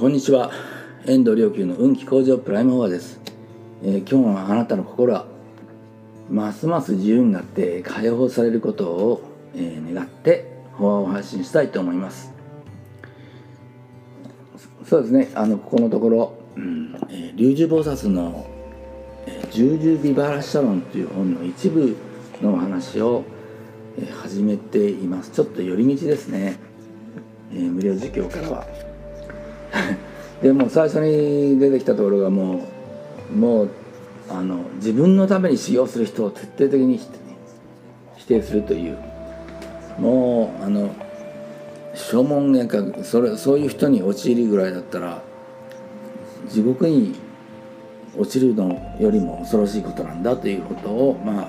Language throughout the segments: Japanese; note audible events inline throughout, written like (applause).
こんにちは。遠藤良久の運気向上プライムフォアです、えー、今日のあなたの心はますます自由になって解放されることを、えー、願ってフォアを発信したいと思います。そうですね。あのここのところ、うんえー、龍樹菩薩の「えー、十々ビバラシャロン」という本の一部のお話を、えー、始めています。ちょっと寄り道ですね、えー、無料授業からは。(laughs) でも最初に出てきたところがもうもうあの自分のために使用する人を徹底的に否定するというもうあの正門玄関それそういう人に陥るぐらいだったら地獄に落ちるのよりも恐ろしいことなんだということをまあ、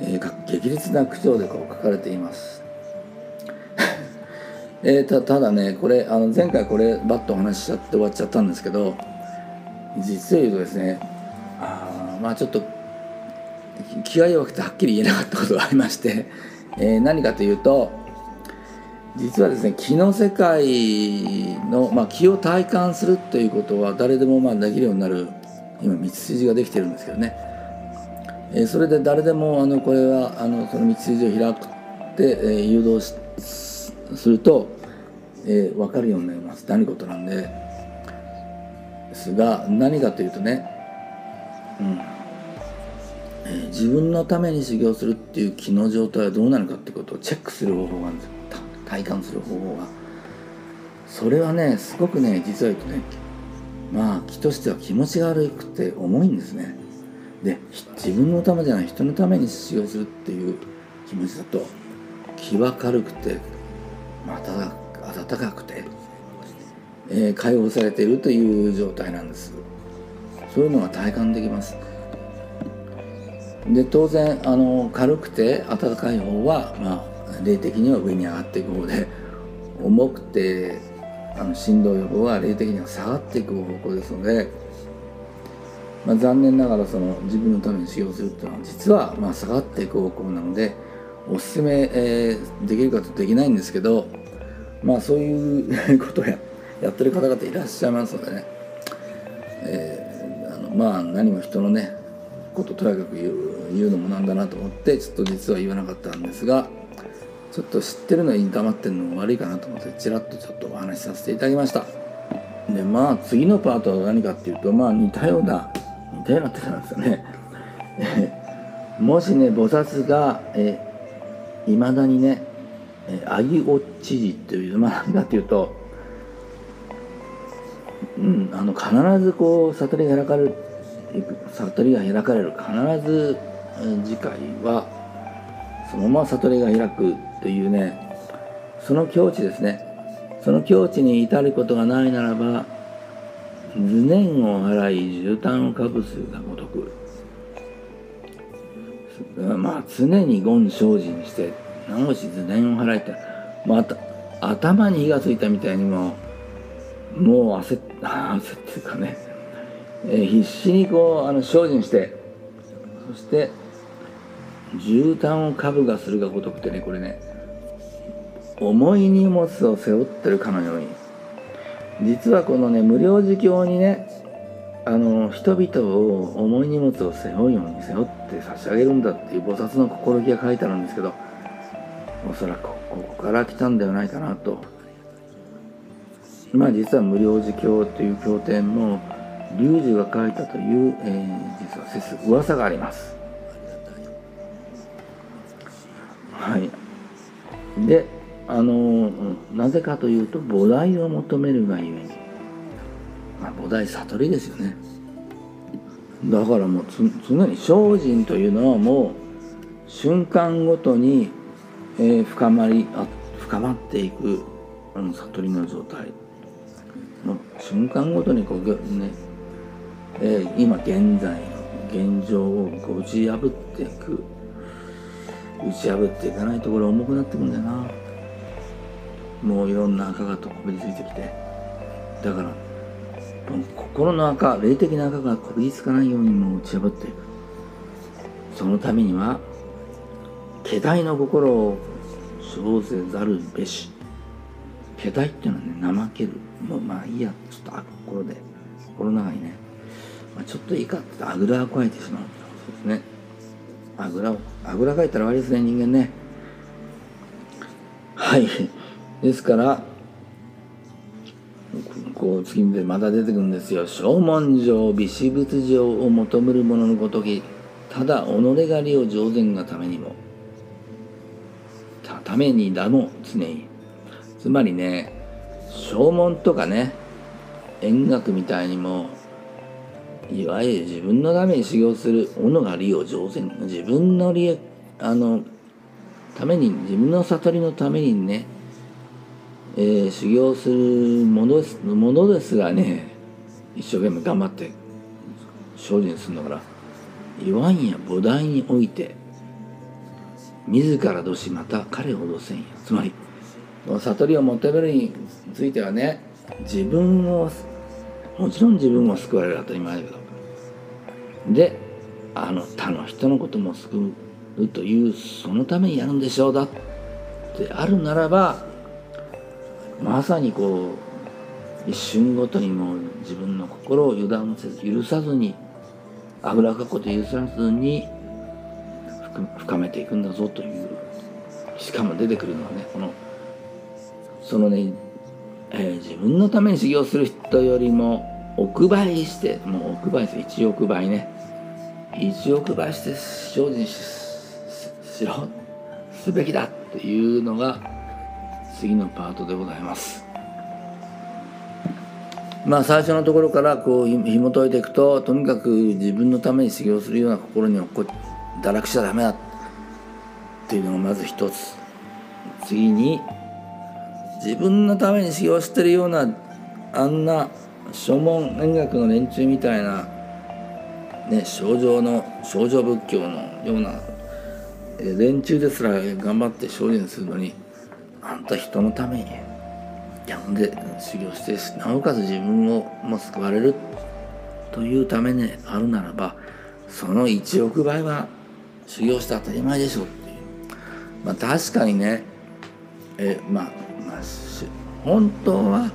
えー、激烈な口調でこう書かれています。えー、たただねこれあの前回これバッとお話しちゃって終わっちゃったんですけど実を言うとですねあまあちょっと気が弱くてはっきり言えなかったことがありまして、えー、何かというと実はですね気の世界の、まあ、気を体感するということは誰でもまあできるようになる今道筋ができてるんですけどね、えー、それで誰でもあのこれはあのその道筋を開くって、えー、誘導してすると、えー、分かるようになります。何事なんで。ですが何かというとね、うん。えー、自分のために修行するっていう気の状態はどうなるかってことをチェックする方法があるんです体感する方法が。それはねすごくね実は言うとねまあ気としては気持ちが悪くて重いんですね。で自分のためじゃない人のために修行するっていう気持ちだと気は軽くて暖かくて、えー、解放されているという状態なんです。そういうのが体感できます。で当然あの軽くて暖かい方は、まあ、霊的には上に上がっていく方で重くてあの振動予報は霊的には下がっていく方向ですので、まあ、残念ながらその自分のために使用するっていうのは実はまあ下がっていく方向なのでおすすめ、えー、できるかとできないんですけどまあそういう (laughs) ことをややってる方々いらっしゃいますのでね、えー、あのまあ何も人のねこととやかく言う言うのもなんだなと思ってちょっと実は言わなかったんですがちょっと知ってるのに黙ってるのも悪いかなと思ってちらっとちょっとお話しさせていただきました。でまあ次のパートは何かっていうとまあ似たような似たようなってなんですよね。もしね菩薩がえいまだにねアギオ知事というまあ何かっていうと、うん、あの必ずこう悟りが開かれる悟りが開かれる必ず次回はそのまま悟りが開くというねその境地ですね。その境地に至ることがないならば図念を払い絨毯をかぶすがごとく。まあ常に言精進して直し図念を払いたいまた頭に火がついたみたいにももう焦っ焦っていうかね、えー、必死にこうあの精進してそして絨毯をかぶがするがごとくてねこれね重い荷物を背負ってるかのように。実はこのね無料儒教にねあの人々を重い荷物を背負うように背負って差し上げるんだっていう菩薩の心意気が書いてあるんですけどおそらくここから来たんではないかなと。まあ実は無料寺教という経典も龍樹が書いたという、えー、実は説噂があります。はい。であのなぜかというと菩提を求めるがゆえに、菩提悟りですよね。だからもう常に精進というのはもう瞬間ごとにえー、深まりあ深まっていくあの悟りの状態。の瞬間ごとにこうね、えー、今現在の現状をこう打ち破っていく。打ち破っていかないところ重くなってくんだよな。もういろんな赤がとこびりついてきて。だから心の赤霊的な赤がこびりつかないようにも打ち破っていくそのためには気大の心を生ぜざるべし。けたいっていうのはね怠ける。もうまあいいやちょっとあこれで心の中にね、まあ、ちょっといいかってあぐらをかいてしまうそうですね。あぐら。をあぐらかいたら終わりですね人間ね。はい。ですからこう次でまた出てくるんですよ。正文上微死物上を求める者のごときただ己が利を上善がためにもためにだも常に。つまりね正文とかね円楽みたいにもいわゆる自分のために修行する己が利を上善。自分の利あのために自分の悟りのためにね、えー、修行するものですものですがね一生懸命頑張って精進するんだから言わんや菩提において自らどしまた彼を脅せんや。つまり悟りを求めるについてはね自分をもちろん自分も救われる当たり前だけどであの他の人のことも救うというそのためにやるんでしょうだってあるならばまさにこう一瞬ごとにもう自分の心を油断せず許さずにあぐらかくこと許さずに深めていくんだぞというしかも出てくるのはねこのそのね、えー、自分のために修行する人よりも億倍してもう億倍です1億倍ね1億倍して精進ししろすべきだっていうのが次のパートでございます。まあ最初のところからこう紐解いていくととにかく自分のために修行するような心に落っこ堕落しちゃダメだっていうのがまず一つ次に自分のために修行してるようなあんな書門音楽の連中みたいなね症状の症状仏教のような連中ですら頑張って精進するのにあんた人のために。やんで修行してなおかつ自分をも救われる。というためにあるならばその1億倍は修行して当たり前でしょっていう。まあ確かにねえまあまあ本当は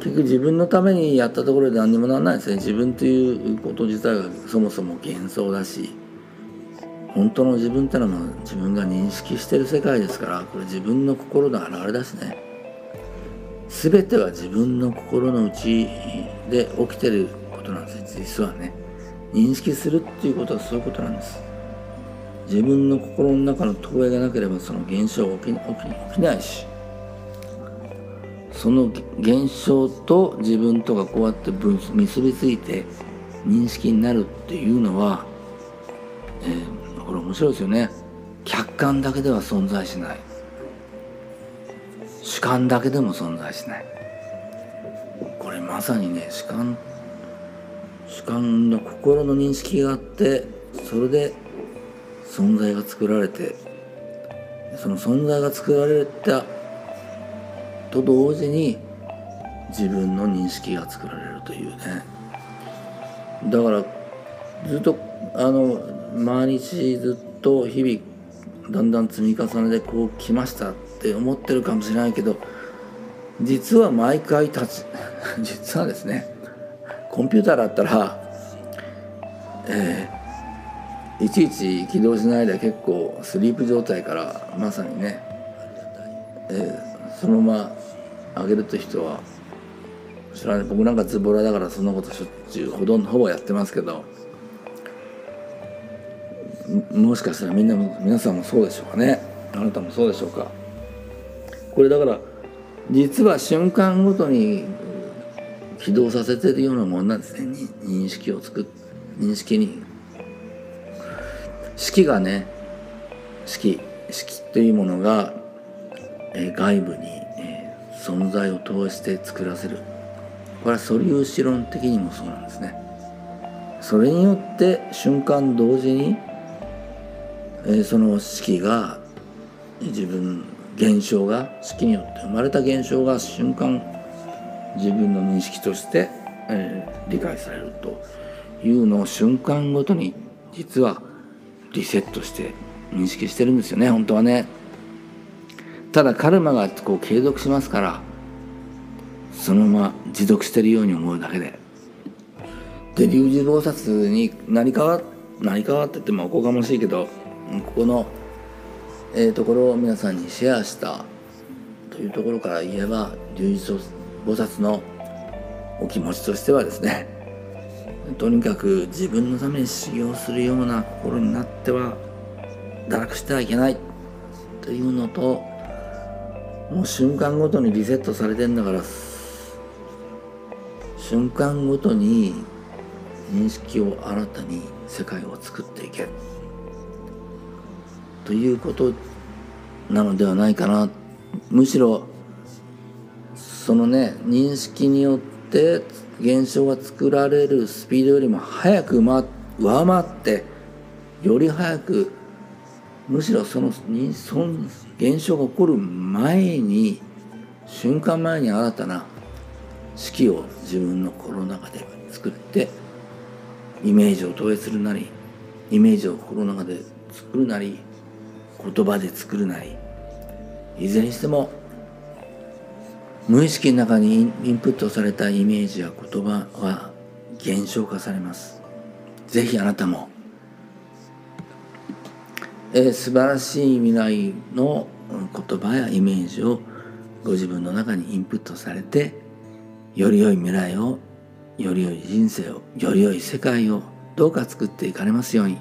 結局自分のためにやったところで何にもならないですね。自分ということ自体がそもそも幻想だし。本当の自分ってのは自分が認識してる世界ですからこれ自分の心の表れだしね。全ては自分の心の内で起きてることなんです実はね。認識するっていうことはそういうことなんです。自分の心の中の投影がなければその現象は起き起き起きないしその現象と自分とがこうやって結びついて認識になるっていうのは、えー、これ面白いですよね。客観だけでは存在しない。主観だけでも存在しない。これまさにね主観主観の心の認識があってそれで存在が作られてその存在が作られたと同時に自分の認識が作られるというね。だからずっとあの毎日ずっと日々だんだん積み重ねでこう来ましたって思ってるかもしれないけど実は毎回立ち (laughs) 実はですねコンピューターだったらえーいちいち起動しないで結構スリープ状態からまさにね、えー、そのまま上げると人は知らない。僕なんかズボラだからそんなことしょっちゅうほとんどほぼやってますけどもしかしたらみんなも皆さんもそうでしょうかね。あなたもそうでしょうか。これだから実は瞬間ごとに起動させてるようなもんなんですね。認識を作っ認識に。式がね式式というものが、え外部に、え存在を通して作らせる。これは素粒子論的にもそうなんですね。それによって瞬間同時に、えその式が自分現象が式によって生まれた現象が瞬間自分の認識として、え、理解されるというのを瞬間ごとに実はリセットして認識してるんですよね本当はね。ただカルマがこう継続しますからそのまま持続してるように思うだけで。で龍寺菩薩に何かわ何かわって言ってもおこがましいけどここの、えー、ところを皆さんにシェアしたというところから言えば龍寺菩薩のお気持ちとしてはですね (laughs) とにかく自分のために修行するような心になっては堕落してはいけないというのともう瞬間ごとにリセットされてんだから瞬間ごとに認識を新たに世界を作っていけ。るということなのではないかな。むしろそのね認識によって現象が作られるスピードよりも早く上回ってより早くむしろそのその現象が起こる前に瞬間前に新たな式を自分の心の中で作ってイメージを投影するなりイメージを心の中で作るなり言葉で作るなりいずれにしても無意識の中にインプットされたイメージや言葉は現象化されますぜひあなたも、えー、素晴らしい未来の言葉やイメージをご自分の中にインプットされてより良い未来をより良い人生をより良い世界をどうか作っていかれますように。